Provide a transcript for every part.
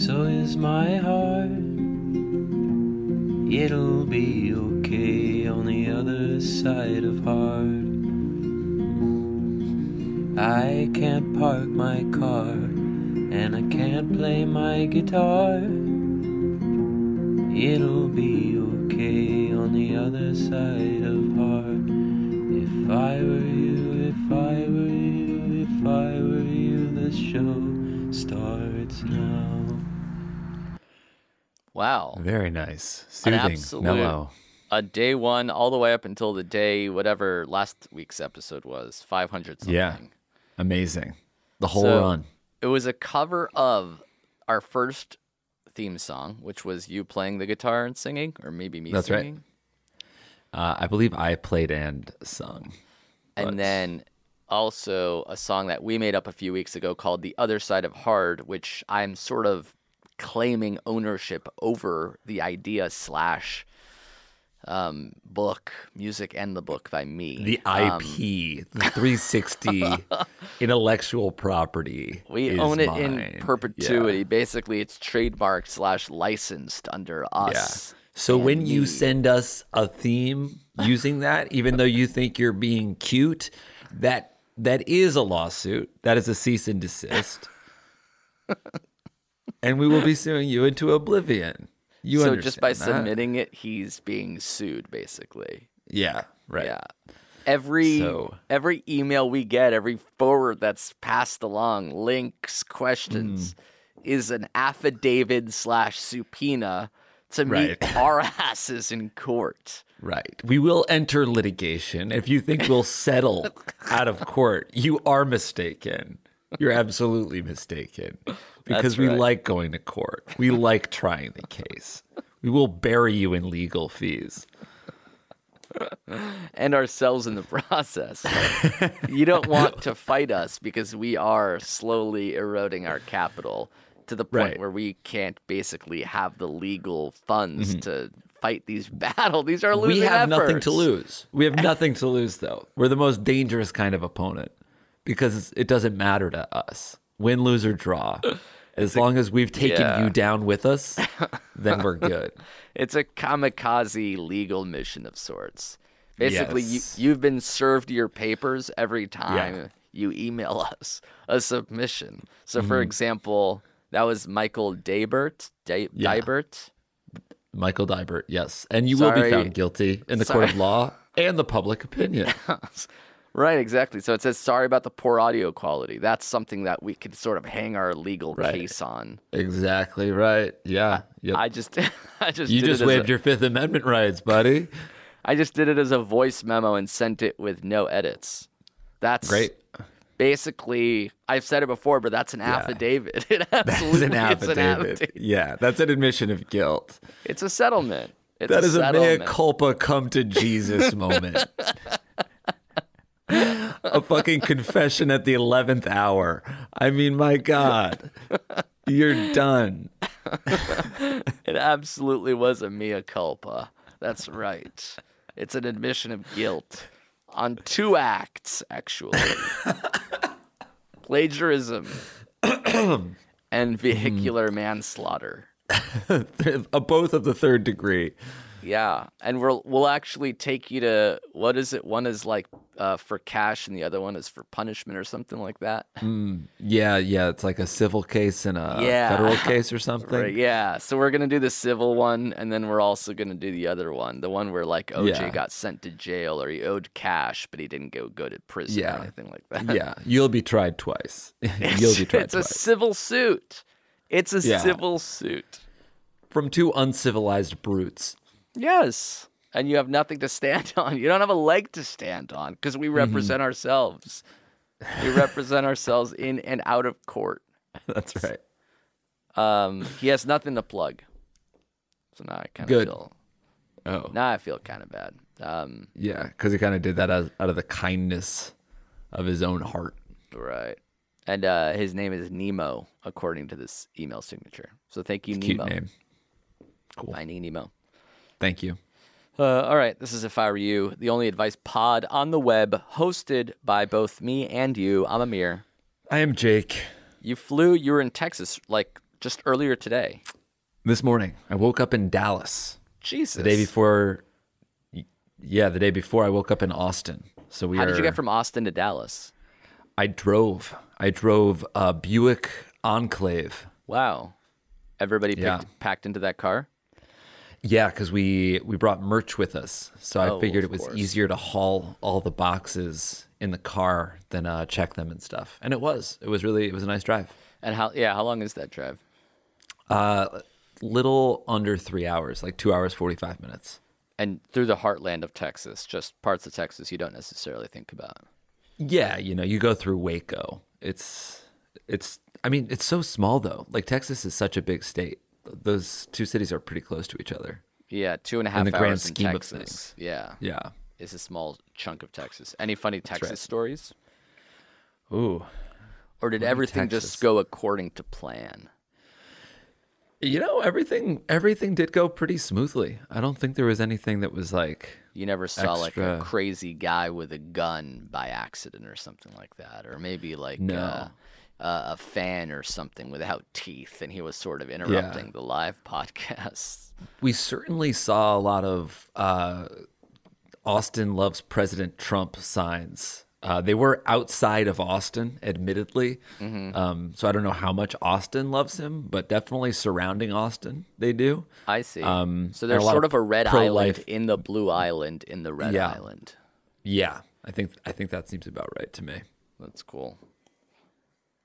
so is my heart. It'll be okay on the other side of hard. I can't park my car, and I can't play my guitar. It'll be okay on the other side of hard. If I were you, if I were you, if I were you, the show starts now. Wow. Very nice. Soothing. Mellow. a day one all the way up until the day whatever last week's episode was 500 something. Yeah. Amazing. The whole So, run. It was a cover of our first theme song, which was you playing the guitar and singing, or maybe me That's right. singing. Uh, I believe I played and sung. but- And then also a song that we made up a few weeks ago called The Other Side of Hard, which I'm sort of claiming ownership over the idea slash um, book, music and the book by me. the Um, IP, the 360 intellectual property. we own it mine. in perpetuity. Basically, it's trademarked slash licensed under Yeah. us. So and when you send us a theme using that, even though you think you're being cute, that that is a lawsuit. That is a cease and desist. and we will be suing you into oblivion. You so just by that? submitting it, he's being sued, basically. Yeah, right. Yeah. Every So- every email we get, every forward that's passed along, links, questions, Mm. is an affidavit slash subpoena to meet Right. our asses in court. Right. We will enter litigation. If you think we'll settle out of court, you are mistaken. You're absolutely mistaken. Because That's we like going to court. We like trying the case. We will bury you in legal fees. and ourselves in the process. you don't want to fight us because we are slowly eroding our capital to the point Right. where we can't basically have the legal funds to fight these battles. These are losing Mm-hmm. we have nothing to lose. We have nothing to lose, though. We're the most dangerous kind of opponent because it doesn't matter to us. Win, lose, or draw. As long as we've taken Yeah. you down with us, then we're good. It's a kamikaze legal mission of sorts. Basically, Yes. you, you've been served your papers every time you email us a submission. So, Mm-hmm. for example, that was Michael Daybert. Day, Yeah. Dybert. Michael Dybert, yes. And you will be found guilty in the court of law and the public opinion. Right, exactly. So it says sorry about the poor audio quality. That's something that we could sort of hang our legal Right. case on. exactly right. Yeah. Yep. I just, I just, you just waived a, your Fifth Amendment rights, buddy. I just did it as a voice memo and sent it with no edits. That's Great. Basically, I've said it before, but that's an affidavit. It absolutely That's an affidavit. an affidavit. Yeah, that's an admission of guilt. It's a settlement. It's That is a mea settlement. culpa come to Jesus moment. A fucking confession at the 11th hour. I mean, my God, you're done. It absolutely was a mea culpa. That's right. It's an admission of guilt on two acts, actually plagiarism and vehicular manslaughter. Both of the third degree. Yeah, and we'll we'll actually take you to what is it? One is like uh, for cash and the other one is for punishment or something like that. Yeah, yeah, it's like a civil case and a Yeah. federal case or something. Right, yeah. So we're gonna do the civil one, and then we're also gonna do the other one, the one where like OJ Yeah. got sent to jail or he owed cash, but he didn't go go to prison Yeah. or anything like that. Yeah, you'll be tried twice. you'll be tried it's a twice civil suit. It's a civil suit. from two uncivilized brutes. Yes. And you have nothing to stand on. You don't have a leg to stand on because we represent ourselves. We represent ourselves in and out of court. That's right. Um, he has nothing to plug. So now I kind of feel Oh, now I feel kind of bad. Um, yeah, because he kind of did that out, out of the kindness of his own heart. right. And uh, his name is Nemo, according to this email signature. So thank you, Cute Nemo. name. Cool. Finding Nemo. Thank you. Uh, all right, this is If I Were You, the only advice pod on the web, hosted by both me and you. I'm Amir. I am Jake. You flew, you were in Texas like just earlier today. This morning, I woke up in Dallas. Jesus. The day before, yeah, the day before, I woke up in Austin. So we How are. did you get from Austin to Dallas? I drove. I drove a Buick Enclave. Wow. Everybody picked, Yeah. packed into that car? Yeah, because we we brought merch with us, so Oh, I figured it was course. easier to haul all the boxes in the car than uh, check them and stuff. And it was. It was really. It was a nice drive. And how, yeah, how long is that drive? Uh, little under three hours, like two hours forty five minutes. And through the heartland of Texas, just parts of Texas you don't necessarily think about. Yeah, you know, you go through Waco. It's it's. I mean, it's so small though. Like Texas is such a big state. Those two cities are pretty close to each other. Yeah, two and a half the hours grand in scheme of Texas. things. Yeah, Yeah. it's a small chunk of Texas. Any funny Texas right. stories? Ooh. Or did everything Texas. just go according to plan? You know, everything everything did go pretty smoothly. I don't think there was anything that was like You never saw like a crazy guy with a gun by accident or something like that, or maybe like No. uh, uh, a fan or something without teeth, and he was sort of interrupting the live podcast. we certainly saw a lot of uh, Austin loves President Trump signs. Uh, they were outside of Austin, admittedly. Mm-hmm. Um, so I don't know how much Austin loves him, but definitely surrounding Austin, they do. I see. Um, so there's sort of of a red pro-life- island in the blue island in the red Yeah. island. Yeah, I think I think that seems about right to me. That's cool.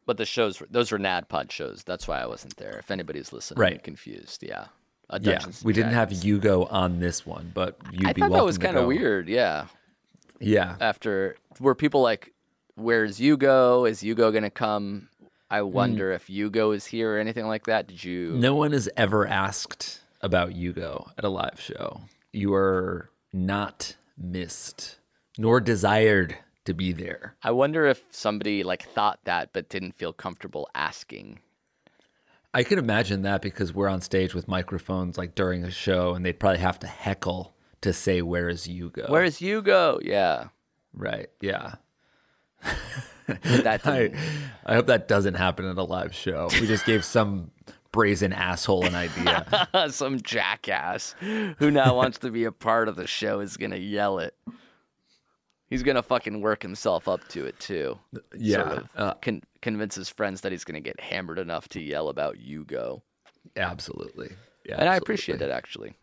But the shows, those were NADPOD shows. That's why I wasn't there. If anybody's listening, Right. confused, yeah. Yeah, we didn't have Hugo on this one, but you'd I be thought that was kind of weird. Yeah. Yeah, After were people like, "Where's Hugo? Is Hugo gonna come?" I Hmm. wonder if Hugo is here or anything like that. Did you? No one has ever asked about Hugo at a live show. You are not missed, nor desired to be there. I wonder if somebody like thought that but didn't feel comfortable asking. I can imagine that because we're on stage with microphones like during a show, and they'd probably have to heckle to say, "Where is Hugo?" Where's Hugo? Yeah. right? Yeah. That I, I hope that doesn't happen at a live show. We just gave some brazen asshole an idea. some jackass who now wants to be a part of the show is gonna yell it. He's gonna fucking work himself up to it too. Yeah, Sort of uh, con- convince his friends that he's gonna get hammered enough to yell about Hugo. Absolutely. Yeah, and I appreciate it actually.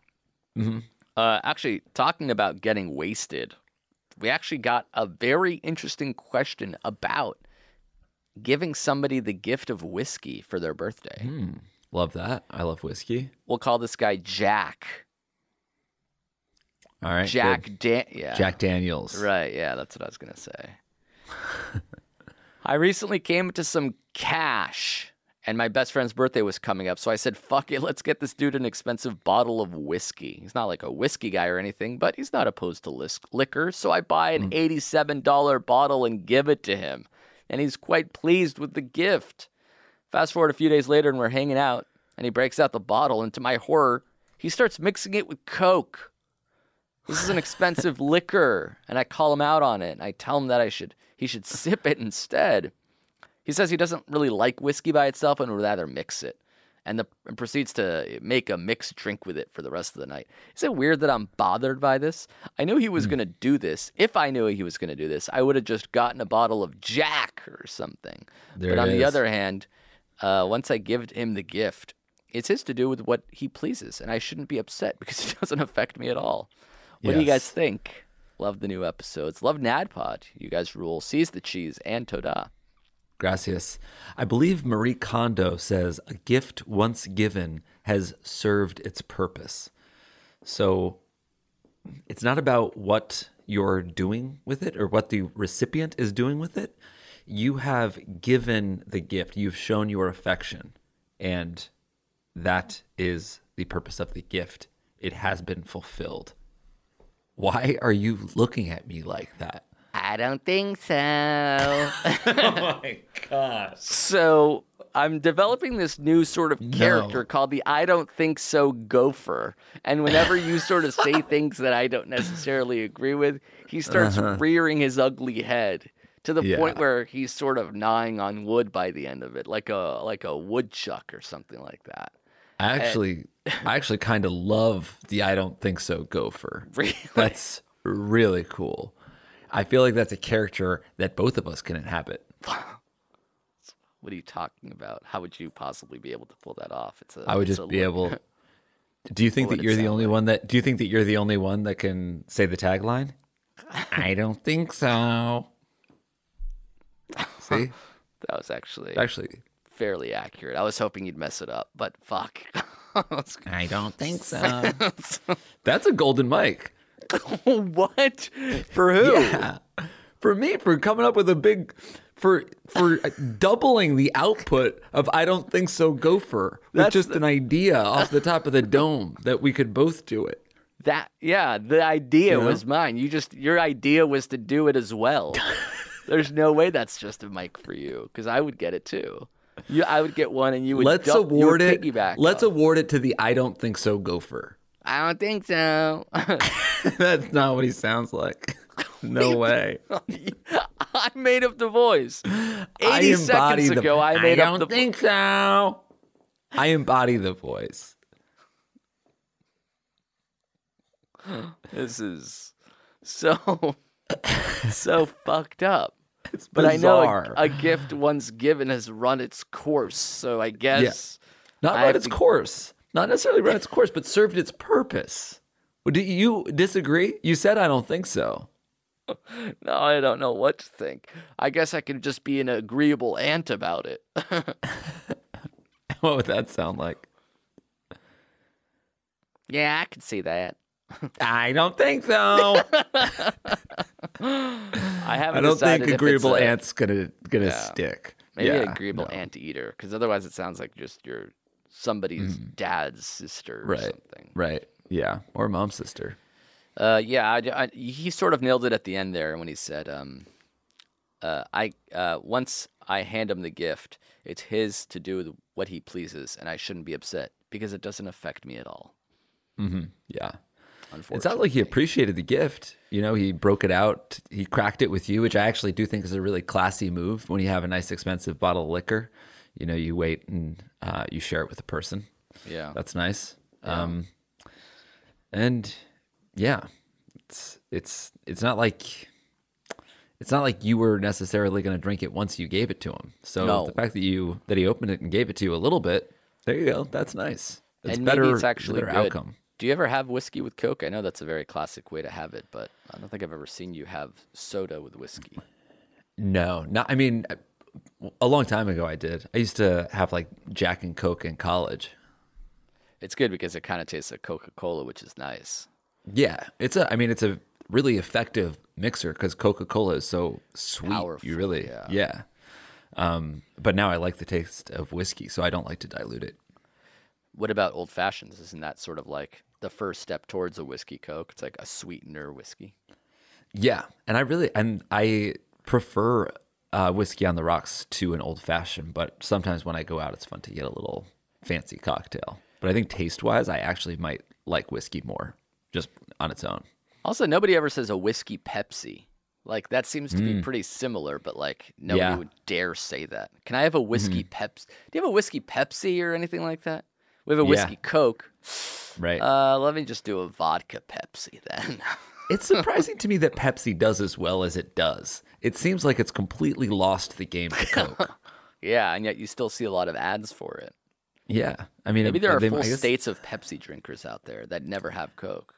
Uh, actually, talking about getting wasted, we actually got a very interesting question about giving somebody the gift of whiskey for their birthday. Love that. I love whiskey. We'll call this guy Jack. All right, Jack good. Dan. Yeah. Jack Daniels. Right. Yeah, that's what I was gonna say. I recently came into some cash, and my best friend's birthday was coming up, so I said, "Fuck it, let's get this dude an expensive bottle of whiskey." He's not like a whiskey guy or anything, but he's not opposed to lis- liquor, so I buy an mm. eighty-seven dollar bottle and give it to him, and he's quite pleased with the gift. Fast forward a few days later, and we're hanging out, and he breaks out the bottle, and to my horror, he starts mixing it with Coke. This is an expensive liquor, and I call him out on it. And I tell him that I should he should sip it instead. He says he doesn't really like whiskey by itself and would rather mix it. and, the, and proceeds to make a mixed drink with it for the rest of the night. Is it weird that I'm bothered by this? I knew he was going to do this. If I knew he was going to do this, I would have just gotten a bottle of Jack or something. There but on the other hand, uh, once I give him the gift, it's his to do with what he pleases, and I shouldn't be upset because it doesn't affect me at all. What do you guys think? Love the new episodes. Love NADPOD. You guys rule. Seize the cheese and Toda. Gracias. I believe Marie Kondo says a gift once given has served its purpose. So it's not about what you're doing with it or what the recipient is doing with it. You have given the gift, you've shown your affection, and that is the purpose of the gift. It has been fulfilled. Why are you looking at me like that? I don't think so. Oh my gosh. so I'm developing this new sort of character No. called the I don't think so gopher. And whenever you sort of say things that I don't necessarily agree with, he starts uh-huh. rearing his ugly head to the point where he's sort of gnawing on wood by the end of it, like a like a woodchuck or something like that. I actually, I actually kind of love the "I don't think so" gopher. Really? That's really cool. I feel like that's a character that both of us can inhabit. What are you talking about? How would you possibly be able to pull that off? It's a, I would just be able. Do you think that you're the only one that? Do you think that you're the only one that can say the tagline? I don't think so. See, That was actually actually, fairly accurate. I was hoping you'd mess it up, but fuck. I don't think so. That's a golden mic. what? For who? Yeah. For me, for coming up with a big, for for doubling the output of I don't think so gopher with That's just the- an idea off the top of the dome that we could both do it. That yeah, the idea know? was mine. You just your idea was to do it as well. There's no way that's just a mic for you because I would get it too. You, I would get one, and you would. Let's dump- you would award it. Piggyback Let's off. award it to the I don't think so gopher. I don't think so. That's not what he sounds like. No way. I made up the voice. Eighty seconds the. ago, I made I up don't the. think so. I embody the voice. This is so so fucked up. It's But I know a, a gift once given has run its course, so I guess Not I run its to- course. Not necessarily run its course, but served its purpose. Do you disagree? You said I don't think so. no, I don't know what to think. I guess I can just be an agreeable aunt about it. What would that sound like? yeah, I can see that. I don't think so. I haven't. I don't think agreeable a- aunt's gonna gonna Yeah. stick. Maybe yeah, agreeable no. anteater, because otherwise it sounds like just your somebody's dad's sister or Right. something. Right. Yeah. Or mom's sister. Uh, yeah, I, I- he sort of nailed it at the end there when he said, um, uh, "I uh, once I hand him the gift, it's his to do what he pleases, and I shouldn't be upset because it doesn't affect me at all." Yeah. Unfortunately, It sounds like he appreciated the gift. You know, he broke it out. He cracked it with you, which I actually do think is a really classy move when you have a nice, expensive bottle of liquor. You know, you wait and uh, you share it with a person. yeah, That's nice. Um, and yeah, it's it's it's not like it's not like you were necessarily going to drink it once you gave it to him. So No. the fact that you that he opened it and gave it to you a little bit, there you go. That's nice. It's and better. maybe it's actually better good. outcome. Do you ever have whiskey with Coke? I know that's a very classic way to have it, but I don't think I've ever seen you have soda with whiskey. No, not. I mean, a long time ago I did. I used to have like Jack and Coke in college. It's good because it kind of tastes like Coca Cola, which is nice. Yeah, it's a. I mean, it's a really effective mixer because Coca Cola is so sweet. Powerful, you really, yeah. yeah. Um, but now I like the taste of whiskey, so I don't like to dilute it. What about old fashions? Isn't that sort of like the first step towards a whiskey Coke? It's like a sweetener whiskey. Yeah, and I really and I prefer uh, whiskey on the rocks to an old fashioned. But sometimes when I go out, it's fun to get a little fancy cocktail. But I think taste wise, I actually might like whiskey more just on its own. Also, nobody ever says a whiskey Pepsi. Like that seems to be pretty similar, but like nobody Mm. Yeah. Would dare say that. Can I have a whiskey Pepsi? Do you have a whiskey Pepsi or anything like that? We have a Yeah. whiskey Coke. Right. Uh, let me just do a vodka Pepsi then. it's surprising to me that Pepsi does as well as it does. It seems like it's completely lost the game to Coke. yeah, and yet you still see a lot of ads for it. yeah. I mean, Maybe there are they- full guess- states of Pepsi drinkers out there that never have Coke.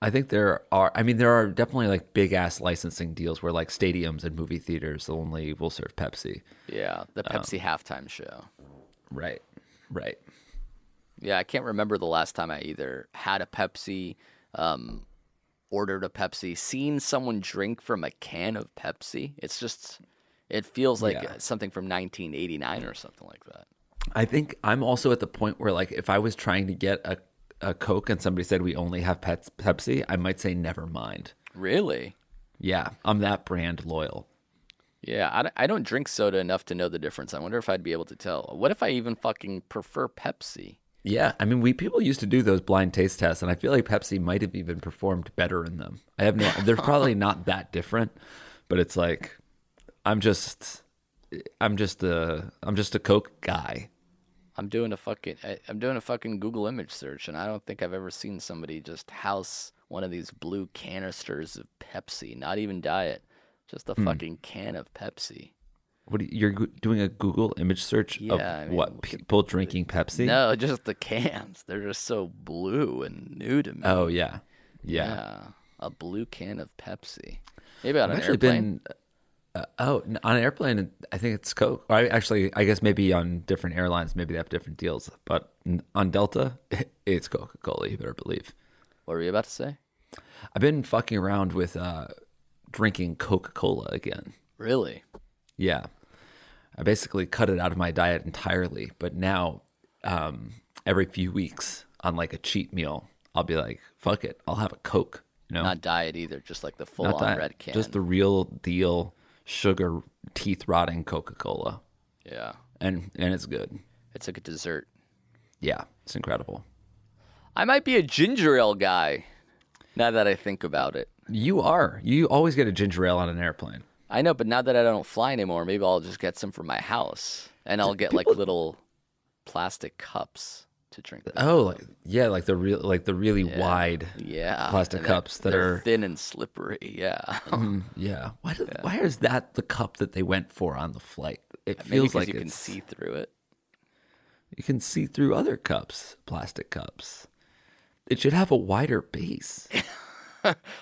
I think there are. I mean, there are definitely like big ass licensing deals where like stadiums and movie theaters only will serve Pepsi. Yeah, the Oh. Pepsi halftime show. Right. Right. Yeah, I can't remember the last time I either had a Pepsi, um, ordered a Pepsi, seen someone drink from a can of Pepsi. It's just, it feels like Yeah. something from 1989 or something like that. I think I'm also at the point where like if I was trying to get a a Coke and somebody said we only have Pets Pepsi, I might say never mind. Really? Yeah, I'm that brand loyal. Yeah, I, don't- I don't drink soda enough to know the difference. I wonder if I'd be able to tell. What if I even fucking prefer Pepsi? Yeah, I mean, we people used to do those blind taste tests, and I feel like Pepsi might have even performed better in them. I have no, they're probably not that different, but it's like, I'm just, I'm just a, I'm just a Coke guy. I'm doing a fucking I, I'm doing a fucking Google image search, and I don't think I've ever seen somebody just house one of these blue canisters of Pepsi. Not even diet, just a hmm. fucking can of Pepsi. What you, you're doing a Google image search Yeah, of I mean, what people drinking Pepsi? No, just the cans. They're just so blue and new to me. Oh yeah, yeah. yeah, a blue can of Pepsi. Maybe on I've an actually airplane. been. Uh, oh, on an airplane, I think it's Coke. I actually, I guess maybe on different airlines, maybe they have different deals. But on Delta, it's Coca Cola. You better believe. What were you about to say? I've been fucking around with uh, drinking Coca Cola again. Really? Yeah, I basically cut it out of my diet entirely. But now, um, every few weeks on like a cheat meal, I'll be like, "Fuck it, I'll have a Coke." You know, Not diet either, just like the full Not on that, red can. just the real deal sugar teeth rotting Coca Cola. yeah, and and it's good. it's like a dessert. Yeah, it's incredible. I might be a ginger ale guy. Now that I think about it. You are. You always get a ginger ale on an airplane. I know, but now that I don't fly anymore, maybe I'll just get some from my house, and I'll get like little plastic cups to drink. them. Oh, like, yeah, like the real, like the really wide. yeah, plastic cups that they're thin and slippery. Yeah, Mm, yeah. Why? Do, Why is that the cup that they went for on the flight? It feels like you can see through it. you can see through other cups, plastic cups. It should have a wider base.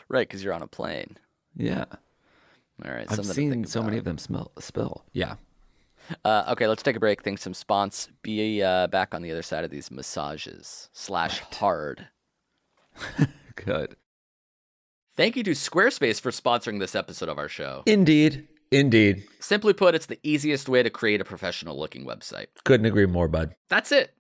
Right, because you're on a plane. Yeah, All right, I've seen so many of them smell spill. Yeah. Uh, okay, let's take a break. Think some spons. Be uh, back on the other side of these massages slash hard. Good. Thank you to Squarespace for sponsoring this episode of our show. Indeed. Indeed. Simply put, it's the easiest way to create a professional looking website. Couldn't agree more, bud. That's it.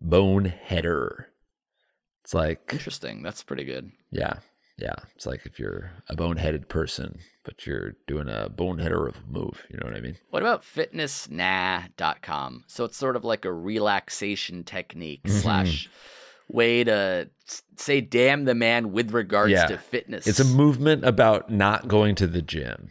Boneheader. It's like, Interesting. That's pretty good. yeah, yeah. It's like if you're a boneheaded person, but you're doing a boneheader of a move. You know what I mean? What about fitnessnah.com? So it's sort of like a relaxation technique Mm-hmm. slash way to say damn the man with regards Yeah. to fitness. It's a movement about not going to the gym.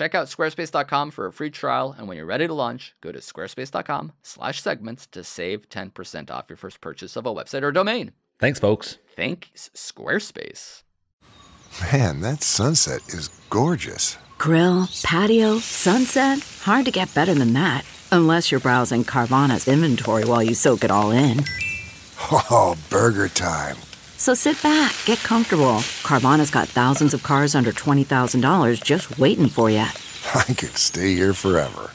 check out squarespace.com for a free trial, and when you're ready to launch, go to squarespace.com slash segments to save 10% off your first purchase of a website or domain. Thanks, folks. Thanks, Squarespace. Man, that sunset is gorgeous. Grill, patio, sunset. Hard to get better than that. Unless you're browsing Carvana's inventory while you soak it all in. Oh, burger time. So sit back, get comfortable. Carvana's got thousands of cars under $20,000 just waiting for you. I could stay here forever.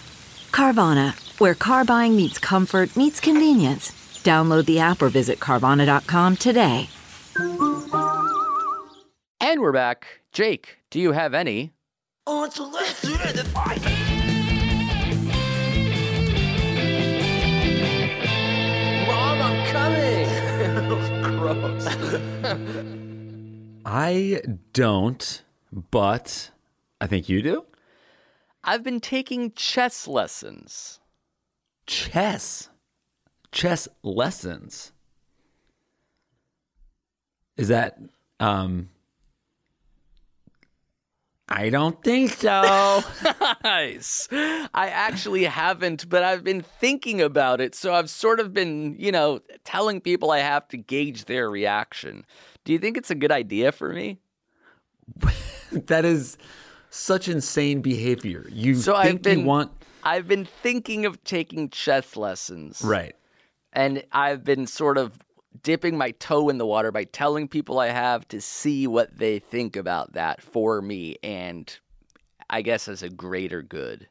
Carvana, where car buying meets comfort, meets convenience. Download the app or visit Carvana.com today. And we're back. Jake, do you have any? Oh, it's a Mom, Gross. I don't, but I think you do. I've been taking chess lessons. Chess. Chess lessons. Is that um I don't think so. Nice. I actually haven't, but I've been thinking about it. So I've sort of been, you know, telling people I have to gauge their reaction. Do you think it's a good idea for me? that is such insane behavior. You So I've think been you want I've been thinking of taking chess lessons. right. And I've been sort of dipping my toe in the water by telling people I have to see what they think about that for me and I guess as a greater good.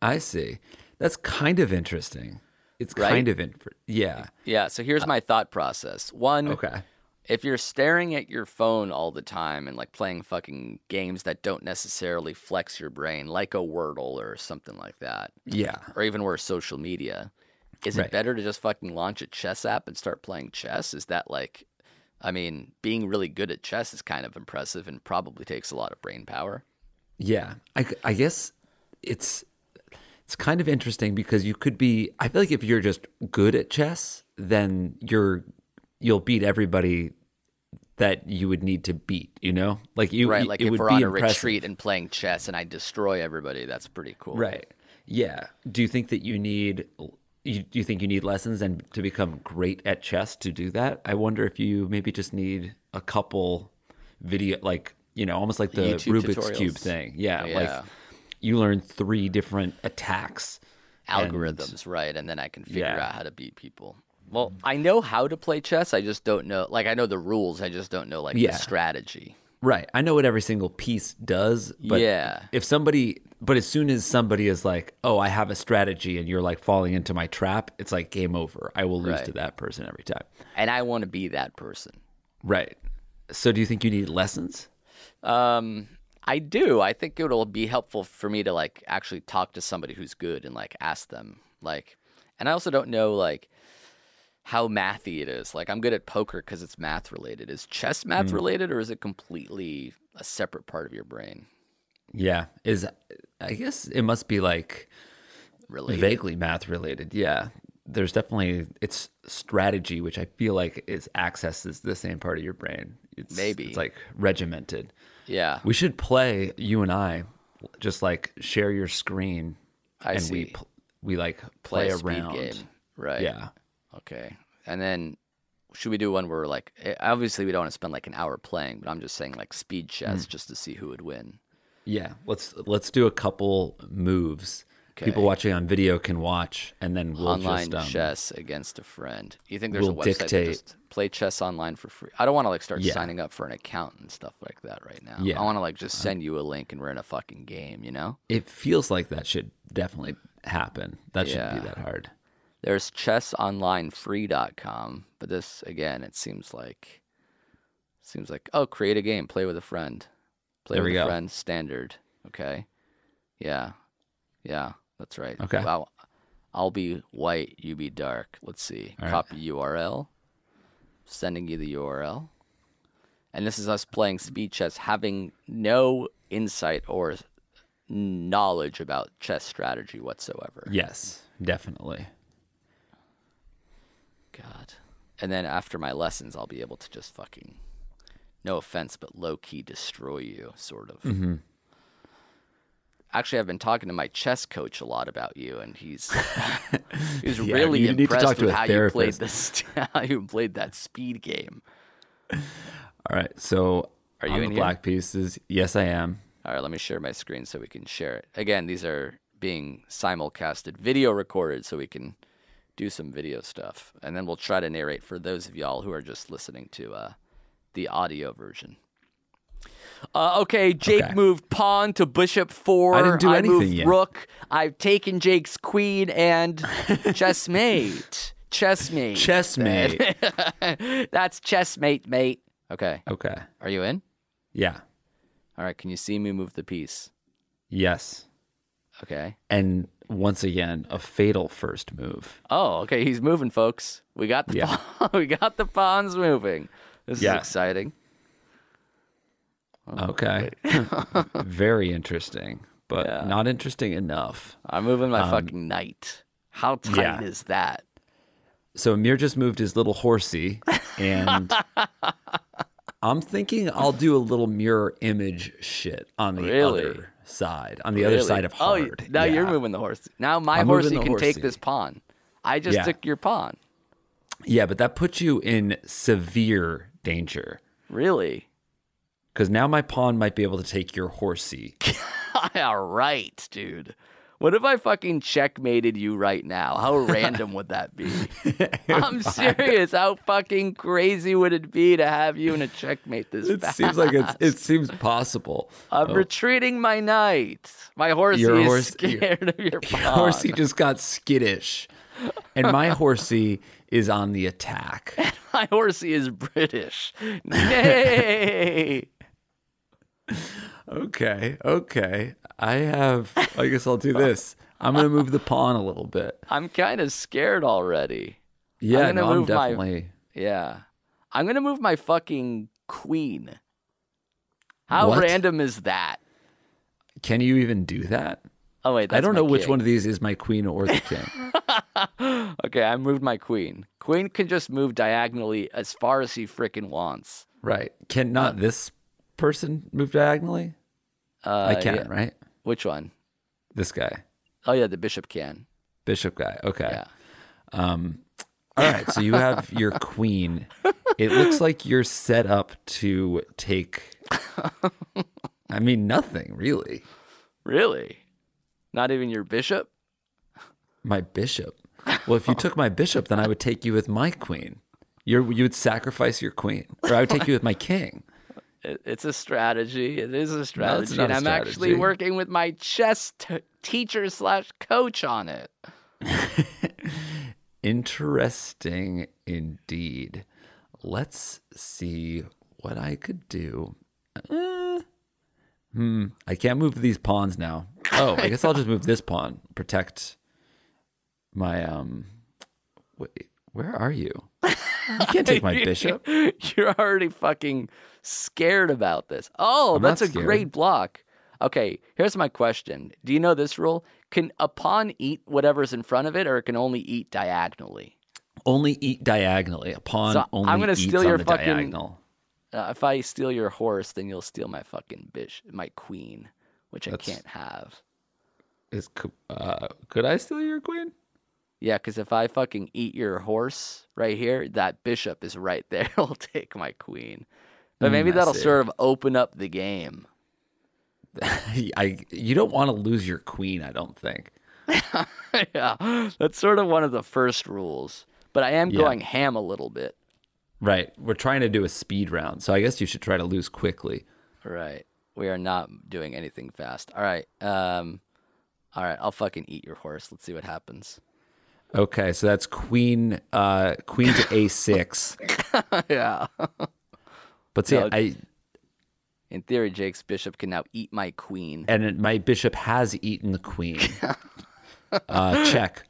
I see. That's kind of interesting. It's Right? kind of in yeah. Yeah, so here's uh, my thought process. One, Okay. if you're staring at your phone all the time and like playing fucking games that don't necessarily flex your brain, like a Wordle or something like that, Yeah. or even worse, social media, is Right. it better to just fucking launch a chess app and start playing chess? Is that like, I mean, being really good at chess is kind of impressive and probably takes a lot of brain power. Yeah, I, I guess it's it's kind of interesting because you could be. I feel like if you're just good at chess, then you're you'll beat everybody that you would need to beat. You know, like you right, like it if would we're be on a impressive. retreat and playing chess and I destroy everybody, that's pretty cool. Right. Yeah. Do you think that you need? You, you think you need lessons and to become great at chess to do that? I wonder if you maybe just need a couple video, like you know, almost like the YouTube Rubik's cube thing. Yeah, Yeah. like you learn three different attacks, and- algorithms, right? And then I can figure Yeah. out how to beat people. Well, I know how to play chess. I just don't know. Like I know the rules. I just don't know like Yeah. the strategy. Right. I know what every single piece does, but Yeah. if somebody but as soon as somebody is like, "Oh, I have a strategy," and you're like falling into my trap, it's like game over. I will lose Right. to that person every time. And I want to be that person. Right. So do you think you need lessons? Um, I do. I think it'll be helpful for me to like actually talk to somebody who's good and like ask them like. And I also don't know like how mathy it is. Like I'm good at poker because it's math related. Is chess math hmm. related or is it completely a separate part of your brain? Yeah. Is I guess it must be like Related. vaguely math related. Yeah. There's definitely it's strategy, which I feel like is accesses the same part of your brain. It's, Maybe. it's like regimented. Yeah. We should play you and I, just like share your screen, I and we see. pl- we like play, a speed around. game. Right. Yeah, Okay. And then should we do one where like eh, obviously we don't want to spend like an hour playing, but I'm just saying like speed chess Mm. just to see who would win. yeah. Let's let's do a couple moves. People watching on video can watch, and then we'll online just um, chess against a friend. You think there's we'll a website that just play chess online for free? I don't want to like start Yeah. signing up for an account and stuff like that right now. Yeah. I want to like just send you a link and we're in a fucking game, you know? It feels like that should definitely happen. That shouldn't be that hard. There's chessonlinefree.com, but this again, it seems like seems like oh, create a game, play with a friend. Play There with a go. friend standard. Okay. Yeah. Yeah, that's right. Okay. Wow. I'll be white, you be dark. Let's see. All right. Copy URL. Sending you the URL. And this is us playing speed chess, having no insight or knowledge about chess strategy whatsoever. Yes, definitely. God. And then after my lessons, I'll be able to just fucking, no offense, but low key destroy you, sort of. Mm-hmm. Actually, I've been talking to my chess coach a lot about you, and he's he's Yeah, really you need to impressed to with a how you played therapist. this, how you played that speed game. All right. So Are you on in the here? black pieces? Yes, I am. All right, let me share my screen so we can share it. Again, these are being simulcasted, video recorded, so we can do some video stuff, and then we'll try to narrate for those of y'all who are just listening to uh, the audio version. Uh, okay, Jake Okay. moved pawn to bishop four. I didn't do moved anything yet. rook. I've taken Jake's queen and chessmate. Chessmate. Chessmate. That's chessmate, mate. Okay, okay. are you in? Yeah. All right, can you see me move the piece? Yes. Okay. And once again, a fatal first move. Oh, okay. He's moving, folks. We got the Yeah. pawn, we got the pawns moving. This Yeah. is exciting. Okay. Very interesting, but Yeah. not interesting enough. I'm moving my fucking knight. How tight Um, is that? So Amir just moved his little horsey, and I'm thinking I'll do a little mirror image shit on the Really? other side, on the other side of Oh, hard. now you're moving the horse. Now my I'm horsey can take this pawn. I just Yeah. took your pawn. Yeah, but that puts you in severe danger Really? because now my pawn might be able to take your horsey. All right, dude. What if I fucking checkmated you right now? How random would that be? I'm serious. How fucking crazy would it be to have you in a checkmate this It fast? seems like it's it seems possible. I'm oh. retreating my knight. My horsey Your is horse- scared of your Your pawn. horsey just got skittish, and my horsey is on the attack. And my horsey is British. Nay. Okay, okay. I have. I guess I'll do this. I'm gonna move the pawn a little bit. I'm kind of scared already. Yeah, gonna no, I'm move my- definitely. Yeah. I'm going to move my fucking queen. How What? random is that? Can you even do that? Oh, wait. I don't know which one of these is my queen or the king. Okay, I moved my queen. Queen can just move diagonally as far as he frickin' wants. right? Can not this person move diagonally? Uh, I can, yeah. right? Which one? This guy, Oh, yeah, the bishop can. bishop guy. Okay. Yeah. Um. All right. So you have your queen. It looks like you're set up to take. I mean, nothing really. Really? Not even your bishop? My bishop. Well, if you took my bishop, then I would take you with my queen. You're, you would sacrifice your queen, or I would take you with my king. It, it's a strategy. It is a strategy. not and I'm actually working with my chess t- teacher slash coach on it. Interesting indeed. Let's see what I could do. Uh, hmm. I can't move these pawns now. Oh, I guess I'll just move this pawn. Protect my um. Wait, where are you? You can't take my bishop. You're already fucking scared about this. Oh, I'm that's a scared. great block. Okay, here's my question. Do you know this rule? Can a pawn eat whatever's in front of it, or it can only eat diagonally? Only eat diagonally. A pawn So only I'm gonna eats steal on your the fucking- diagonal. Uh, if I steal your horse, then you'll steal my fucking bish, my queen, which That's- I can't have. Is uh, could I steal your queen? Yeah, because if I fucking eat your horse right here, that bishop is right there. I'll take my queen. But Mm, maybe I that'll sort of open up the game. I you don't want to lose your queen. I don't think. yeah, that's sort of one of the first rules. But I am Yeah. going ham a little bit. Right. We're trying to do a speed round, so I guess you should try to lose quickly. Right. We are not doing anything fast. All right. Um. All right. I'll fucking eat your horse. Let's see what happens. Okay, so that's queen uh queen to a6. yeah. But see, No, I In theory, Jake's bishop can now eat my queen. and it- my bishop has eaten the queen. uh check.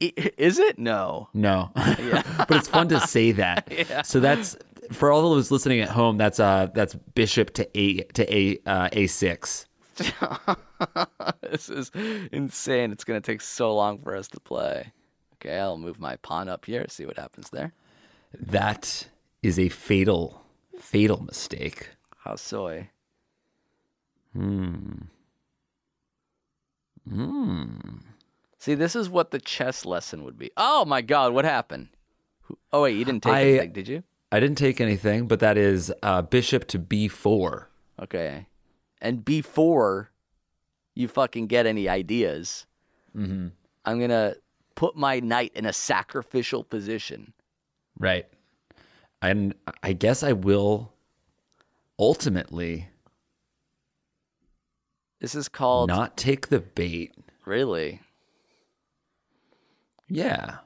Is it? No. No. but it's fun to say that. So that's for all those listening at home, that's uh that's bishop to a to a uh, a6. this is insane. It's going to take so long for us to play. Okay, I'll move my pawn up here, see what happens there. That is a fatal, fatal mistake. How soy? Hmm. Hmm. See, this is what the chess lesson would be. Oh my God, what happened? Oh wait, you didn't take I- anything, did you? I didn't take anything, but that is uh, bishop to b4. Okay. And before you fucking get any ideas, Mm-hmm. I'm gonna put my knight in a sacrificial position. Right. And I guess I will ultimately This is called not take the bait. really. Yeah.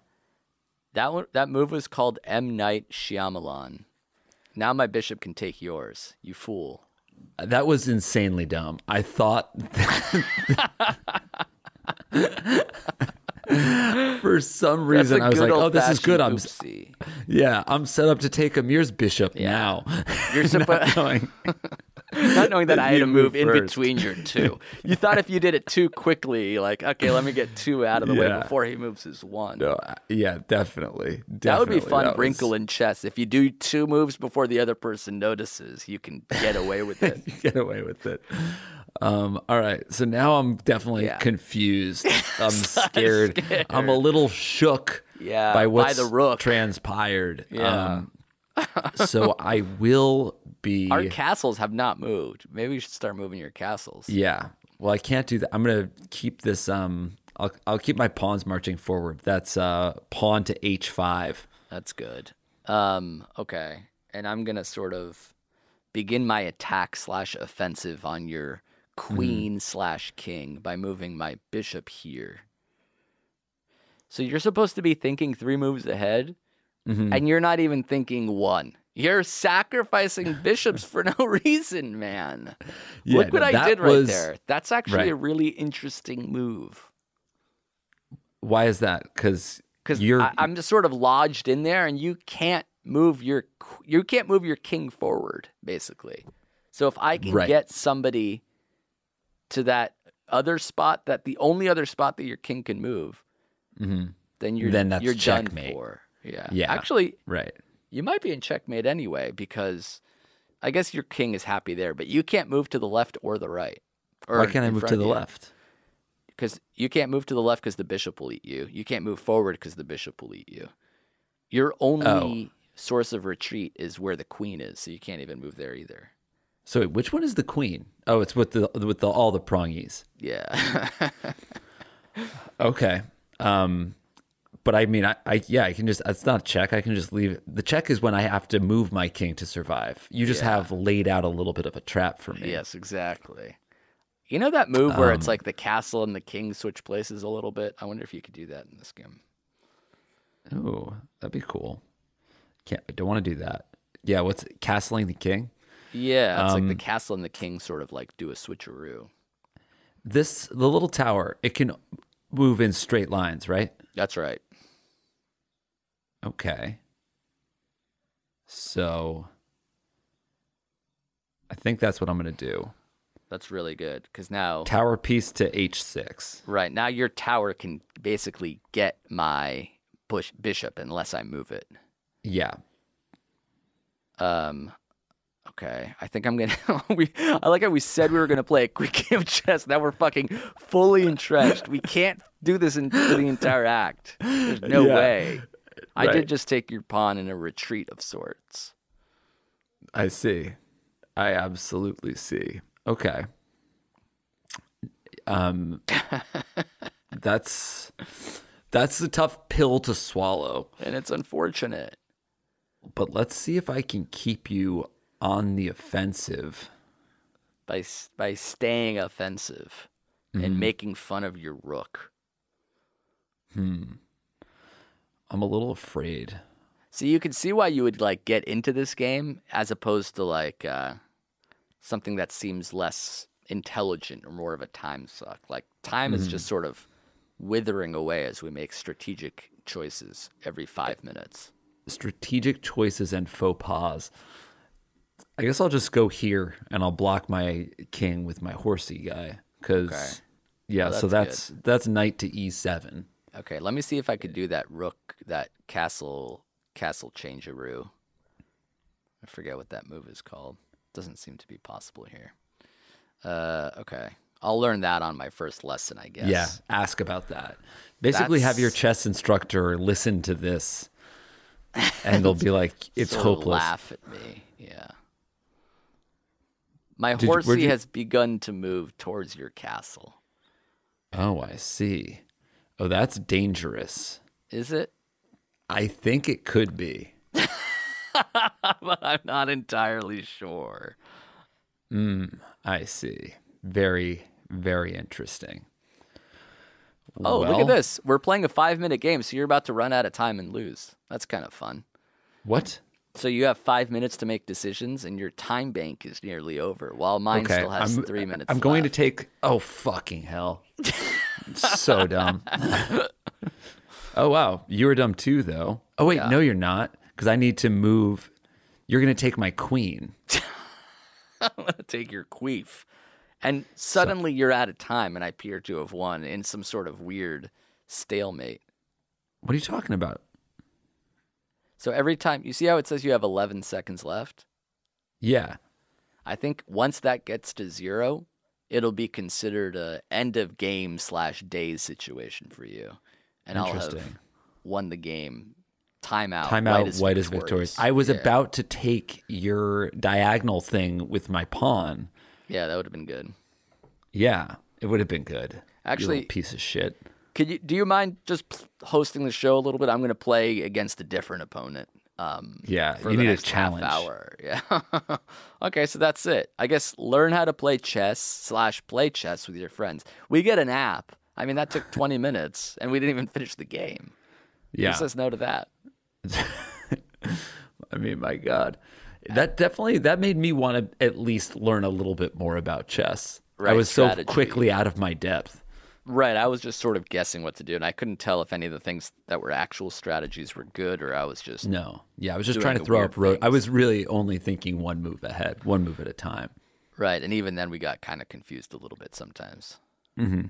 That one, that move was called M Night Shyamalan. Now my bishop can take yours. You fool. That was insanely dumb. I thought for some reason I was like, "Oh, this is good." I'm oopsie. yeah, I'm set up to take Amir's bishop now. You're supposed knowing- not knowing that I had to move move in between your two. You thought if you did it too quickly, like okay, let me get two out of the way before he moves his one. No, yeah, definitely. That would be fun That wrinkle was- in chess. If you do two moves before the other person notices, you can get away with it. get away with it. Um, all right, so now I'm definitely Yeah. confused. I'm scared. I'm a little shook. Yeah, by by what's the rook. transpired. Yeah. Um, so I will be. Our castles have not moved. Maybe you should start moving your castles. yeah. Well, I can't do that. I'm gonna keep this. Um, I'll I'll keep my pawns marching forward. That's uh pawn to h5. That's good. Um, okay. And I'm gonna sort of begin my attack slash offensive on your Mm-hmm. queen slash king by moving my bishop here. So you're supposed to be thinking three moves ahead, mm-hmm. and you're not even thinking one. You're sacrificing bishops for no reason, man. Yeah, Look what I did right was- there. That's actually Right. a really interesting move. Why is that? Because because you're. I'm just sort of lodged in there, and you can't move your you can't move your king forward, basically. So if I can Right. get somebody to that other spot, that the only other spot that your king can move, mm-hmm. then you're Then that's you're done checkmate. for. Yeah, Yeah. Actually, right. you might be in checkmate anyway because I guess your king is happy there, but you can't move to the left or the right. Or Why can't I move to the you left? because you can't move to the left because the bishop will eat you. You can't move forward because the bishop will eat you. Your only oh. source of retreat is where the queen is, so you can't even move there either. So wait, which one is the queen? Oh, it's with the with the all the prongies. Yeah, Okay. Um, but I mean, I, I yeah, I can just. It's not a check. I can just leave. The check is when I have to move my king to survive. You just Yeah. have laid out a little bit of a trap for me. yes, exactly. You know that move where Um, it's like the castle and the king switch places a little bit. I wonder if you could do that in this game. Ooh, that'd be cool. Can't. I don't want to do that. Yeah. What's castling the king? Yeah, it's like Um, the castle and the king sort of like do a switcheroo. This the little tower. It can move in straight lines, right? That's right. Okay. So I think that's what I'm going to do. That's really good because now Tower piece to h6. Right now, your tower can basically get my bush bishop unless I move it. Yeah. Um, okay, I think I'm gonna. we I like how we said we were gonna play a quick game of chess. Now we're fucking fully entrenched. We can't do this in, for the entire act. There's no Yeah. way. I Right. did just take your pawn in a retreat of sorts. I see. I absolutely see. Okay. Um that's that's a tough pill to swallow. And it's unfortunate. But let's see if I can keep you on the offensive. by by staying offensive Mm-hmm. and making fun of your rook. Hmm. I'm a little afraid. So you can see why you would like get into this game as opposed to like uh, something that seems less intelligent or more of a time suck. Like time is just sort of withering away as we make strategic choices every five minutes. Strategic choices and faux pas. I guess I'll just go here and I'll block my king with my horsey guy. Cause Okay. yeah, Well, so that's that's that's knight to e7. Okay, let me see if I could do that rook, that castle Castle Changearoo. I forget what that move is called. Doesn't seem to be possible here. Uh, okay. I'll learn that on my first lesson, I guess. Yeah, ask about that. Basically, have your chess instructor listen to this, and they'll be like, "It's hopeless." Laugh at me. Yeah. My Did horsey you- has begun to move towards your castle. Oh, I see. Oh, that's dangerous. Is it? I think it could be. but I'm not entirely sure. Hmm, I see. Very, very interesting. Oh, look at this. We're playing a five minute game, so you're about to run out of time and lose. That's kind of fun. What? So you have five minutes to make decisions, and your time bank is nearly over, while mine still has I'm, three minutes. I'm going to take. Oh fucking hell! so dumb. oh wow, you were dumb too, though. Oh wait, no, you're not, because I need to move. You're going to take my queen. I'm going to take your queef. And suddenly you're out of time, and I appear to have won in some sort of weird stalemate. What are you talking about? So every time, you see how it says you have 11 seconds left? Yeah. I think once that gets to zero, it'll be considered a end of game slash days situation for you, and I'll have won the game. Timeout. Timeout. White, is victorious. I was Yeah. about to take your diagonal thing with my pawn. Yeah, that would have been good. Yeah, it would have been good. Actually- piece of shit. Could you? Do you mind just hosting the show a little bit? I'm going to play against a different opponent. Um, Yeah, you need a challenge. hour. Yeah. okay, so that's it. I guess learn how to play chess slash play chess with your friends. We get an app. I mean, that took 20 minutes, and we didn't even finish the game. Yeah. Who says no to that? I mean, my God, that definitely that made me want to at least learn a little bit more about chess. Right, I was so quickly out of my depth. Right. I was just sort of guessing what to do, and I couldn't tell if any of the things that were actual strategies were good, or I was just No, yeah, I was just trying to throw up road. I was really only thinking one move ahead, one move at a time. Right, and even then we got kind of confused a little bit sometimes. Mm-hmm.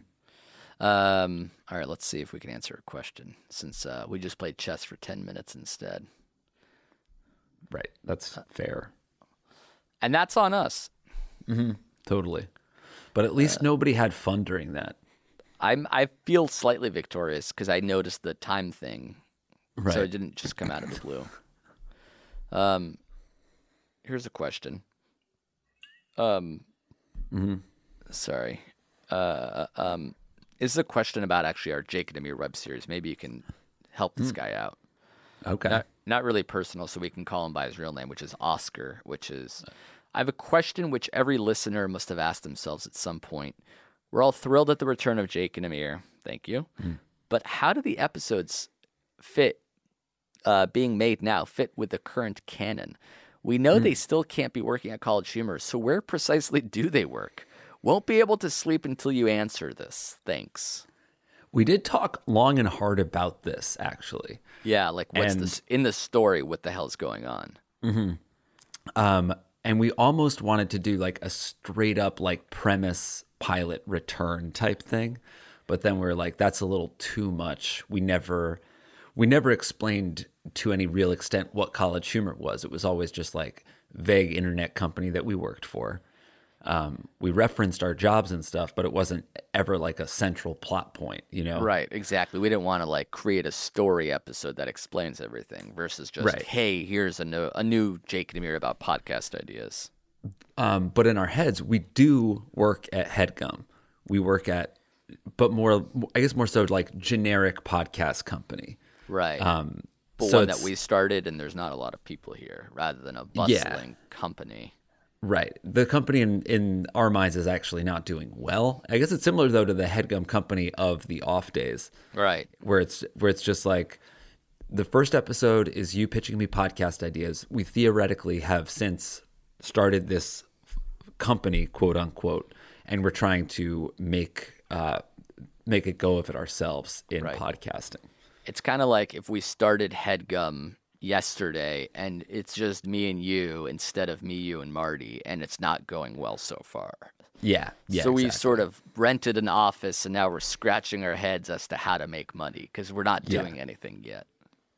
Um, all right, let's see if we can answer a question since uh, we just played chess for ten minutes instead, Right, Uh, that's fair, and that's on us. Hmm. totally. But at least nobody had fun during that. I'm I feel slightly victorious because I noticed the time thing, Right. so it didn't just come out of the blue. Um, here's a question. Um, sorry. Uh, um, this is a question about actually our Jake and Amir web series. Maybe you can help this guy out. Okay. Not, not really personal, so we can call him by his real name, which is Oscar. Which is, I have a question which every listener must have asked themselves at some point. We're all thrilled at the return of Jake and Amir. Thank you. But how do the episodes fit, uh, being made now, fit with the current canon? We know they still can't be working at College Humor, so where precisely do they work? Won't be able to sleep until you answer this. Thanks. we did talk long and hard about this, actually. Yeah, like what's And- this in the story? What the hell's going on? Um, and we almost wanted to do like a straight up like premise pilot return type thing, but then we are like, that's a little too much. We never, we never explained to any real extent what College Humor was. It was always just like vague internet company that we worked for. Um, we referenced our jobs and stuff, but it wasn't ever like a central plot point, you know? Right, exactly. We didn't want to like create a story episode that explains everything versus just Right. hey, here's a new a new Jake and Amir about podcast ideas. Um, but in our heads, we do work at Headgum. We work at, but more, I guess more so like generic podcast company. Right. Um, but so one that we started and there's not a lot of people here rather than a Yeah. bustling company. Right. The company in, in our minds is actually not doing well. I guess it's similar though to the Headgum company of the off days, Right. where it's where it's just like the first episode is you pitching me podcast ideas. We theoretically have since started this company, quote unquote, and we're trying to make uh, make a go of it ourselves in Right. podcasting. It's kind of like if we started Headgum yesterday and it's just me and you instead of me, you, and Marty, and it's not going well so far. Yeah. Yeah. so we exactly. sort of rented an office and now we're scratching our heads as to how to make money because we're not Yeah. doing anything yet.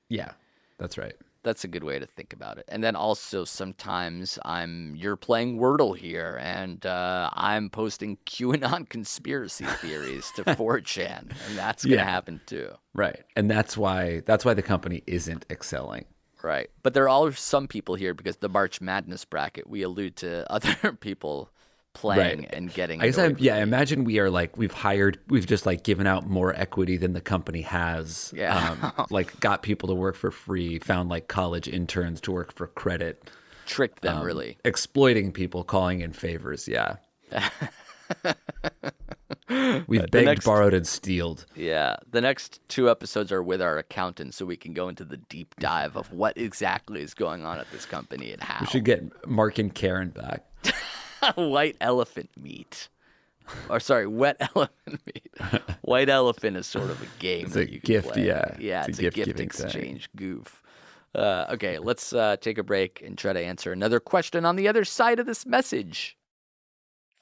Yeah. That's right. That's a good way to think about it. And then also sometimes I'm you're playing Wordle here, and uh, I'm posting QAnon conspiracy theories to 4chan, and that's gonna Yeah. happen too. Right. And that's why that's why the company isn't excelling. Right. But there are some people here because the March Madness bracket, we allude to other people playing Right. and getting. I guess I, away from yeah, imagine we are like we've hired we've just like given out more equity than the company has. Yeah. Um, like got people to work for free, found like college interns to work for credit. tricked them um, really. Exploiting people, calling in favors, yeah. We've begged, next- borrowed, and stealed. Yeah. The next two episodes are with our accountant, so we can go into the deep dive of what exactly is going on at this company and how. We should get Mark and Karen back. white elephant meat. Or sorry, wet elephant meat. White elephant is sort of a game. It's that a gift, play. yeah. Yeah, It's it's, a a, gift thing. exchange goof. Uh, okay, let's uh, take a break and try to answer another question on the other side of this message.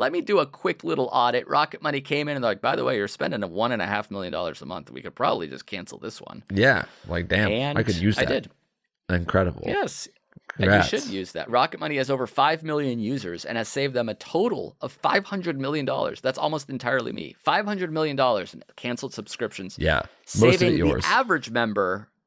Let me do a quick little audit. Rocket Money came in and they're like, by the way, you're spending a one and a half million dollars a month. We could probably just cancel this one. Yeah, like damn, and I could use that. I did. Incredible. Yes. Congrats. And you should use that. Rocket Money has over 5 million users and has saved them a total of $500 million. That's almost entirely me. $500 million in canceled subscriptions. Yeah, saving the average member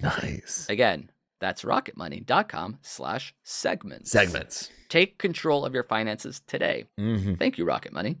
nice. Again, that's rocketmoney.com slash segments. Segments. Take control of your finances today. Mm-hmm. Thank you, Rocket Money.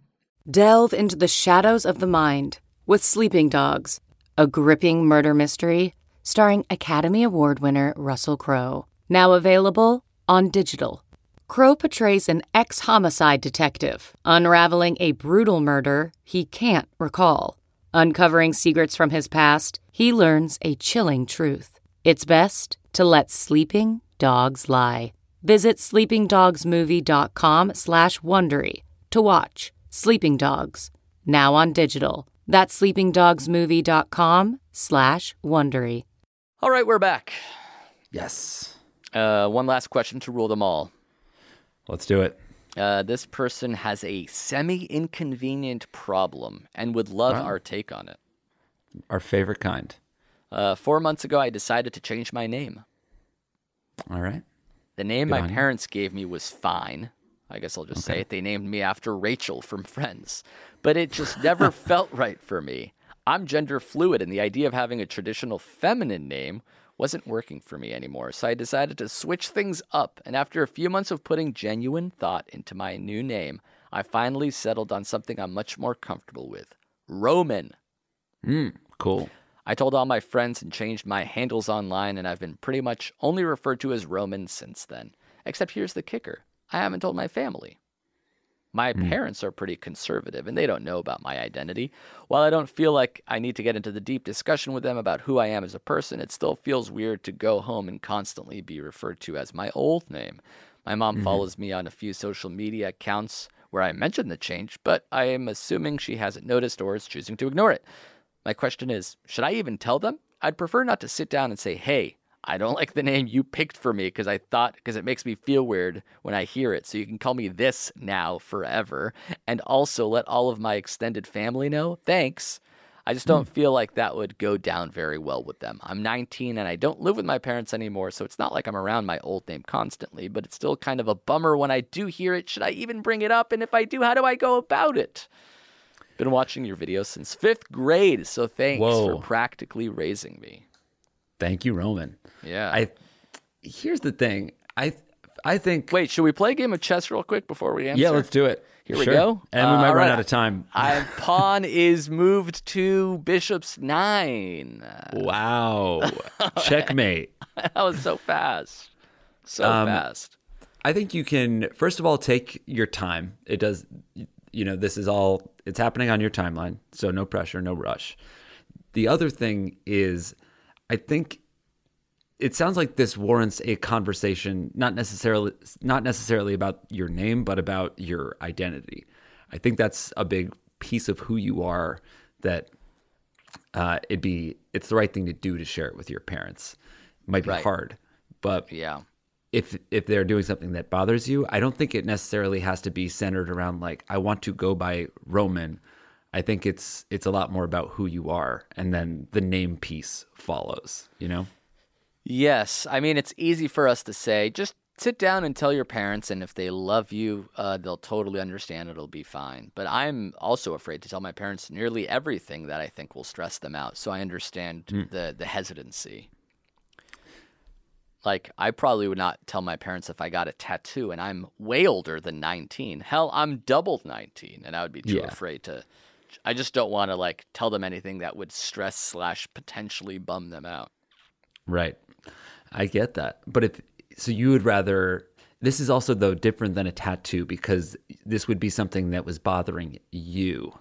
Delve into the shadows of the mind with Sleeping Dogs, a gripping murder mystery starring Academy Award winner Russell Crowe. Now available on digital. Crowe portrays an ex homicide detective unraveling a brutal murder he can't recall. Uncovering secrets from his past, he learns a chilling truth. It's best to let sleeping dogs lie. Visit sleepingdogsmovie.com slash Wondery to watch Sleeping Dogs, now on digital. That's sleepingdogsmovie.com slash Wondery. All right, we're back. Yes. Uh, one last question to rule them all. Let's do it. Uh, this person has a semi inconvenient problem and would love Wow. our take on it. Our favorite kind. Uh, four months ago, I decided to change my name. All right. The name Good my on you. parents gave me was fine. I guess I'll just say it. They named me after Rachel from Friends. But it just never felt right for me. I'm gender fluid, and the idea of having a traditional feminine name wasn't working for me anymore. So I decided to switch things up. And after a few months of putting genuine thought into my new name, I finally settled on something I'm much more comfortable with Roman. Mm, cool. I told all my friends and changed my handles online, and I've been pretty much only referred to as Roman since then. Except here's the kicker I haven't told my family. My hmm. parents are pretty conservative and they don't know about my identity. While I don't feel like I need to get into the deep discussion with them about who I am as a person, it still feels weird to go home and constantly be referred to as my old name. My mom mm-hmm. follows me on a few social media accounts where I mention the change, but I am assuming she hasn't noticed or is choosing to ignore it. My question is should I even tell them? I'd prefer not to sit down and say, hey, I don't like the name you picked for me because I thought, because it makes me feel weird when I hear it. So you can call me this now forever. And also let all of my extended family know. Thanks. I just don't hmm. feel like that would go down very well with them. I'm 19 and I don't live with my parents anymore, so it's not like I'm around my old name constantly, but it's still kind of a bummer when I do hear it. Should I even bring it up? And if I do, how do I go about it? Been watching your videos since fifth grade, so thanks Whoa. for practically raising me. Thank you, Roman. Yeah. I here's the thing. I I think Wait, should we play a game of chess real quick before we answer? Yeah, let's do it. Here we go. And we Uh, might run right. out of time. I, pawn is moved to bishop's nine. Wow. Checkmate. that was so fast. So Um, fast. I think you can first of all take your time. It does you know, this is all it's happening on your timeline, so no pressure, no rush. The other thing is I think it sounds like this warrants a conversation not necessarily not necessarily about your name but about your identity. I think that's a big piece of who you are that uh, it'd be it's the right thing to do to share it with your parents. It might be Right. hard, but Yeah. if if they're doing something that bothers you, I don't think it necessarily has to be centered around like I want to go by Roman. I think it's it's a lot more about who you are, and then the name piece follows. You know. Yes. I mean, it's easy for us to say, just sit down and tell your parents, and if they love you, uh, they'll totally understand. It'll be fine. But I'm also afraid to tell my parents nearly everything that I think will stress them out. So I understand the, the hesitancy. Like, I probably would not tell my parents if I got a tattoo and I'm way older than 19. Hell, I'm double 19, and I would be too Yeah. afraid to. I just don't want to like tell them anything that would stress slash potentially bum them out. Right. I get that. But if so you would rather this is also though different than a tattoo because this would be something that was bothering you.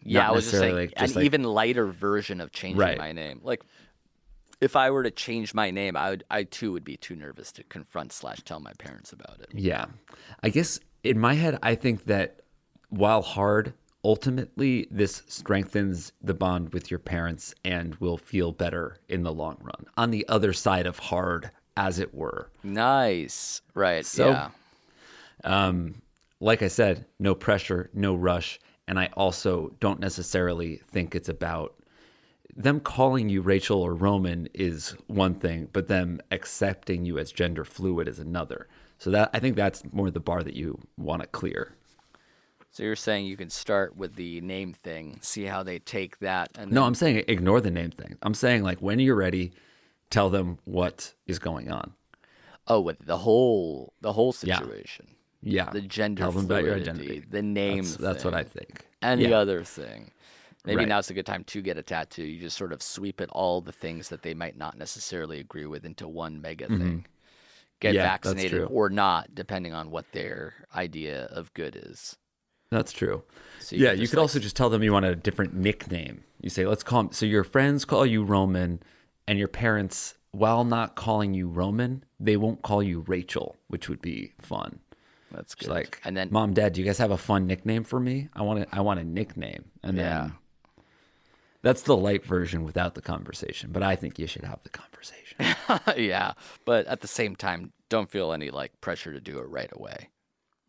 Yeah, Not I was just saying necessarily an like- even lighter version of changing Right. my name. Like, if I were to change my name, I would, I too would be too nervous to confront slash tell my parents about it. Yeah. I guess in my head I think that while hard, ultimately this strengthens the bond with your parents and will feel better in the long run. On the other side of hard, as it were. Nice, right? So- yeah, um, like I said, no pressure, no rush. And I also don't necessarily think it's about them calling you Rachel or Roman is one thing, but them accepting you as gender fluid is another. So that I think that's more the bar that you want to clear. So you're saying you can start with the name thing, see how they take that, and No, then- I'm saying ignore the name thing. I'm saying like when you're ready, tell them what is going on. oh, with the whole the whole situation, Yeah. the gender Tell them about your fluidity, identity. the name. That's, that's what I think. and the other thing. Maybe Right. now's a good time to get a tattoo. You just sort of sweep it all the things that they might not necessarily agree with into one mega thing. Get Mm-hmm. Yeah, vaccinated or not, depending on what their idea of good is. That's true. So you yeah, you could like, also just tell them you want a different nickname. You say, let's call 'em- So your friends call you Roman, and your parents, while not calling you Roman, they won't call you Rachel, which would be fun. That's good. like, and then mom, dad, do you guys have a fun nickname for me? I want a, I want a nickname, and Yeah. then that's the light version without the conversation. But I think you should have the conversation. yeah, but at the same time, don't feel any like pressure to do it right away.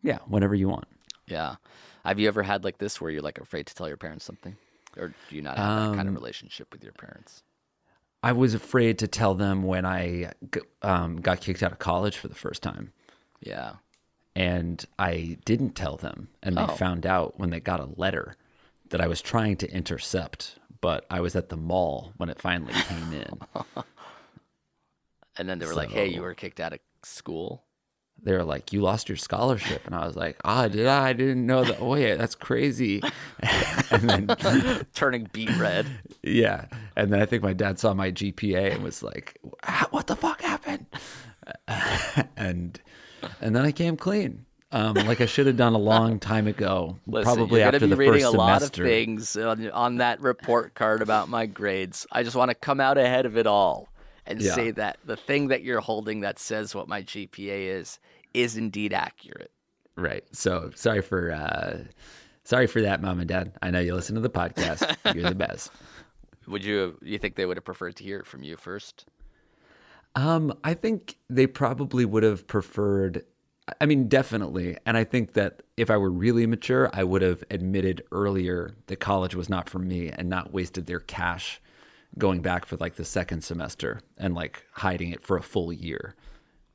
yeah, whenever you want. Yeah. Have you ever had like this where you're like afraid to tell your parents something, or do you not have that kind of Um, relationship with your parents? I was afraid to tell them when I um, got kicked out of college for the first time. Yeah. and I didn't tell them, and they Oh. found out when they got a letter that I was trying to intercept, but I was at the mall when it finally came in. And then they were like, "Hey, you were kicked out of school." They were like, "You lost your scholarship," and I was like, "Ah, did I? I didn't know that. Oh yeah, that's crazy." and then Turning beet red. yeah, and then I think my dad saw my GPA and was like, "Ah, "What the fuck happened?" and and then I came clean. Um, like I should have done a long time ago, Listen, probably you're after be the reading first a lot semester. of things on, on that report card about my grades. I just want to come out ahead of it all and Yeah. say that the thing that you're holding that says what my GPA is is indeed accurate. Right. So sorry for uh sorry for that, mom and dad. I know you listen to the podcast. You're the best. Would you you think they would have preferred to hear it from you first? Um, I think they probably would have preferred I mean, definitely. And I think that if I were really mature, I would have admitted earlier that college was not for me and not wasted their cash going back for like the second semester and like hiding it for a full year.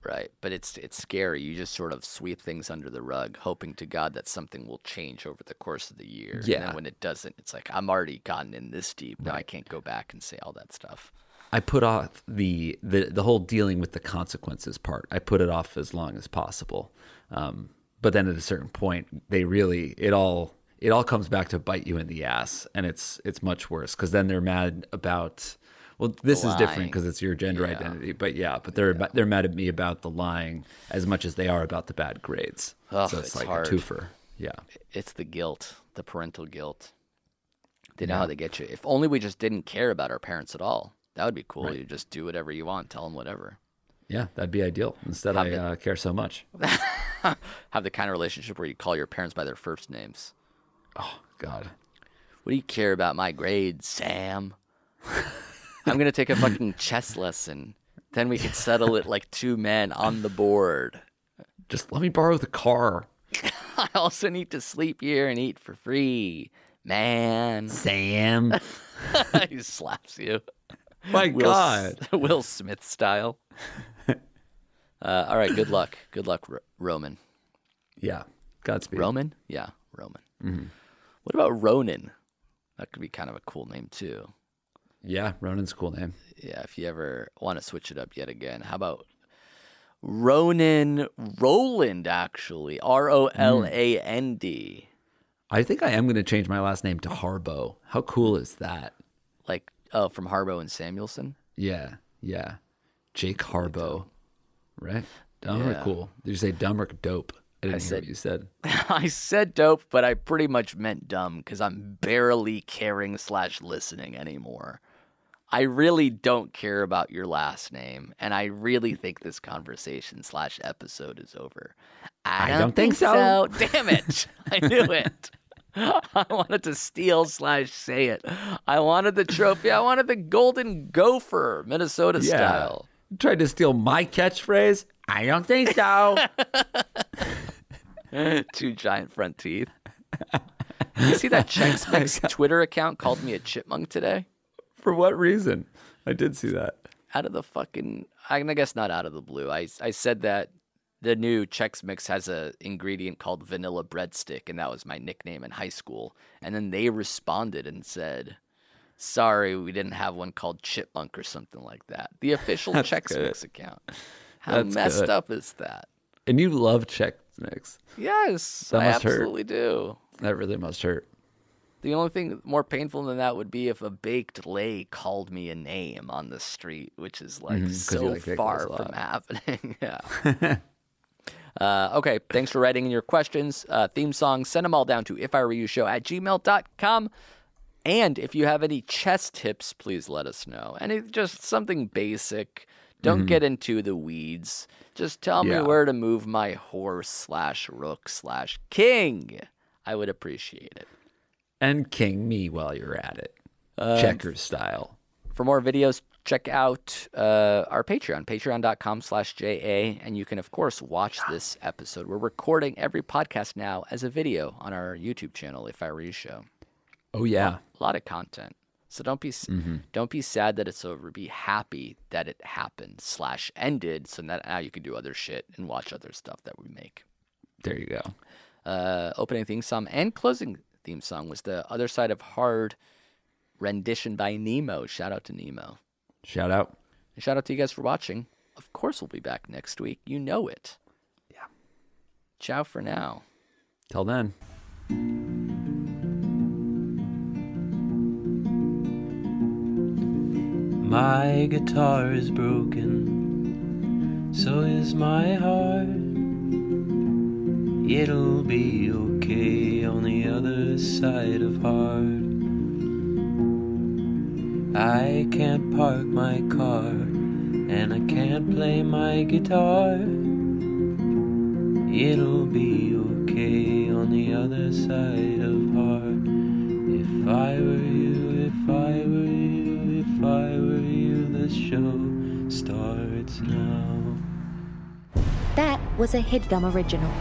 Right, but it's it's scary. You just sort of sweep things under the rug, hoping to God that something will change over the course of the year. And Yeah. then when it doesn't, it's like I'm already gotten in this deep. Now I can't go back and say all that stuff. I put off the, the the whole dealing with the consequences part. I put it off as long as possible. Um, but then at a certain point, they really it all it all comes back to bite you in the ass, and it's it's much worse because then they're mad about. Well, this is different because it's your gender Yeah. identity, but yeah, but they're about- they're mad at me about the lying as much as they are about the bad grades. Ugh, so it's, it's like hard. a twofer. Yeah, It's the guilt, the parental guilt. They know how they get you. If only we just didn't care about our parents at all. That would be cool. You just do whatever you want, tell them whatever. yeah, that'd be ideal. Instead, I Have it- uh, care so much. Have the kind of relationship where you call your parents by their first names. God, What do you care about my grades, Sam? I'm gonna take a fucking chess lesson. Then we could settle it like two men on the board. just let me borrow the car, I also need to sleep here and eat for free, man. Sam. he slaps you. My Will, God. Will Smith style. Uh, all right, good luck. Good luck, Ro- Roman. Yeah. Godspeed. Roman? Yeah, Roman. Mm-hmm. What about Ronan? That could be kind of a cool name too. Yeah, Ronan's a cool name. Yeah, if you ever want to switch it up yet again, how about Ronan Roland? Actually, R O L A N D. I think I am going to change my last name to Harbo. How cool is that? Like, oh, from Harbo and Samuelson. Yeah, yeah. Jake Harbo, right? Dumb or cool? Did you say dumb or dope? I hear said- what you said. I said dope, but I pretty much meant dumb because I'm barely caring slash listening anymore. I really don't care about your last name, and I really think this conversation slash episode is over. I, I don't think so. Damn it! I knew it. I wanted to steal slash say it. I wanted the trophy. I wanted the golden gopher, Minnesota style. Tried to steal my catchphrase. I don't think so. Two giant front teeth. You see that Chex Mix Twitter account called me a chipmunk today? For what reason? I did see that. Out of the fucking, I guess not out of the blue. I, I said that the new Chex Mix has a ingredient called vanilla breadstick, and that was my nickname in high school. And then they responded and said, "Sorry, we didn't have one called Chipmunk or something like that." The official Chex good. Mix account. How That's messed good. up is that? And you love Chex Mix. Yes, That I must hurt. absolutely do. That really must hurt. The only thing more painful than that would be if a baked lay called me a name on the street, which is like Mhm, you so like far from happening. yeah. uh, okay, thanks for writing in your questions. Uh, theme song, send them all down to if I were you show at gmail.com. And if you have any chess tips, please let us know. And it, just something basic. Don't get into the weeds. Just tell Mm-hmm. Yeah. me where to move my horse slash rook slash king. I would appreciate it. And king me while you're at it. Um, Checkers style. For more videos, check out uh, our Patreon, patreon.com slash JA. And you can, of course, watch this episode. We're recording every podcast now as a video on our YouTube channel, If I Were You Show. Oh yeah. A lot of content. So don't be s don't be sad that it's over. Be happy that it happened slash ended, so that now you can do other shit and watch other stuff that we make. There you go. Uh, opening theme song and closing theme song was the Other Side of Hard rendition by Nemo. Shout out to Nemo. Shout out. And shout out to you guys for watching. Of course, we'll be back next week. You know it. Yeah. Ciao for now. Till then. My guitar is broken, so is my heart. It'll be okay on the other side of hard. I can't park my car, and I can't play my guitar. It'll be okay on the other side of hard. If I were you, you, the show starts now. That was a headgum original.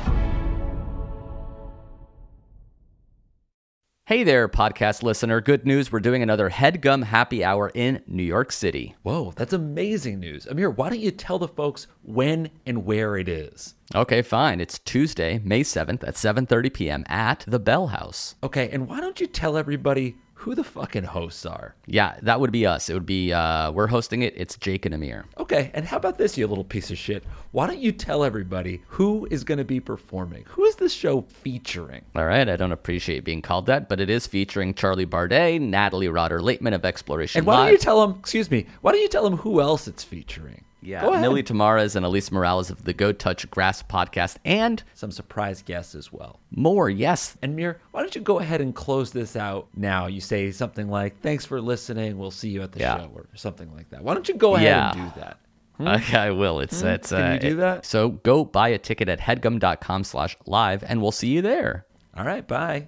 Hey there, podcast listener. Good news. We're doing another Headgum Happy Hour in New York City. Whoa, that's amazing news. Amir, why don't you tell the folks when and where it is? Okay, fine. It's Tuesday, May 7th at 7:30 p.m. at the Bell House. Okay, and why don't you tell everybody who the fucking hosts are? Yeah, that would be us. It would be uh we're hosting it. It's Jake and Amir. Okay, and how about this, you little piece of shit? Why don't you tell everybody who is going to be performing? Who is this show featuring? All right, I don't appreciate being called that, but it is featuring Charlie Bardey, Natalie Rotter-Laitman of Exploration And why Live. don't you tell them, excuse me, why don't you tell them who else it's featuring? Yeah. Milly Tamarez and Elise Morales of the Go Touch Grass podcast and Some surprise guests as well. more. Yes. And Mir, why don't you go ahead and close this out now? You say something like, thanks for listening. We'll see you at the Yeah. show or something like that. Why don't you go ahead Yeah. and do that? Okay, I will. It's it's. Hmm? Can you uh, do that? So go buy a ticket at headgum.com slash live, and we'll see you there. All right, bye.